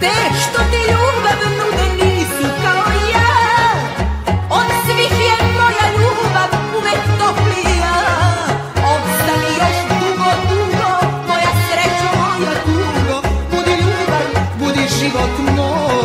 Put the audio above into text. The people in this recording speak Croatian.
Te što ti ljubav nude nisu kao ja. Od svih je moja ljubav uvek toplija. Ostani još dugo, dugo, moja srećo, moja dugo. Budi ljubav, budi život moj.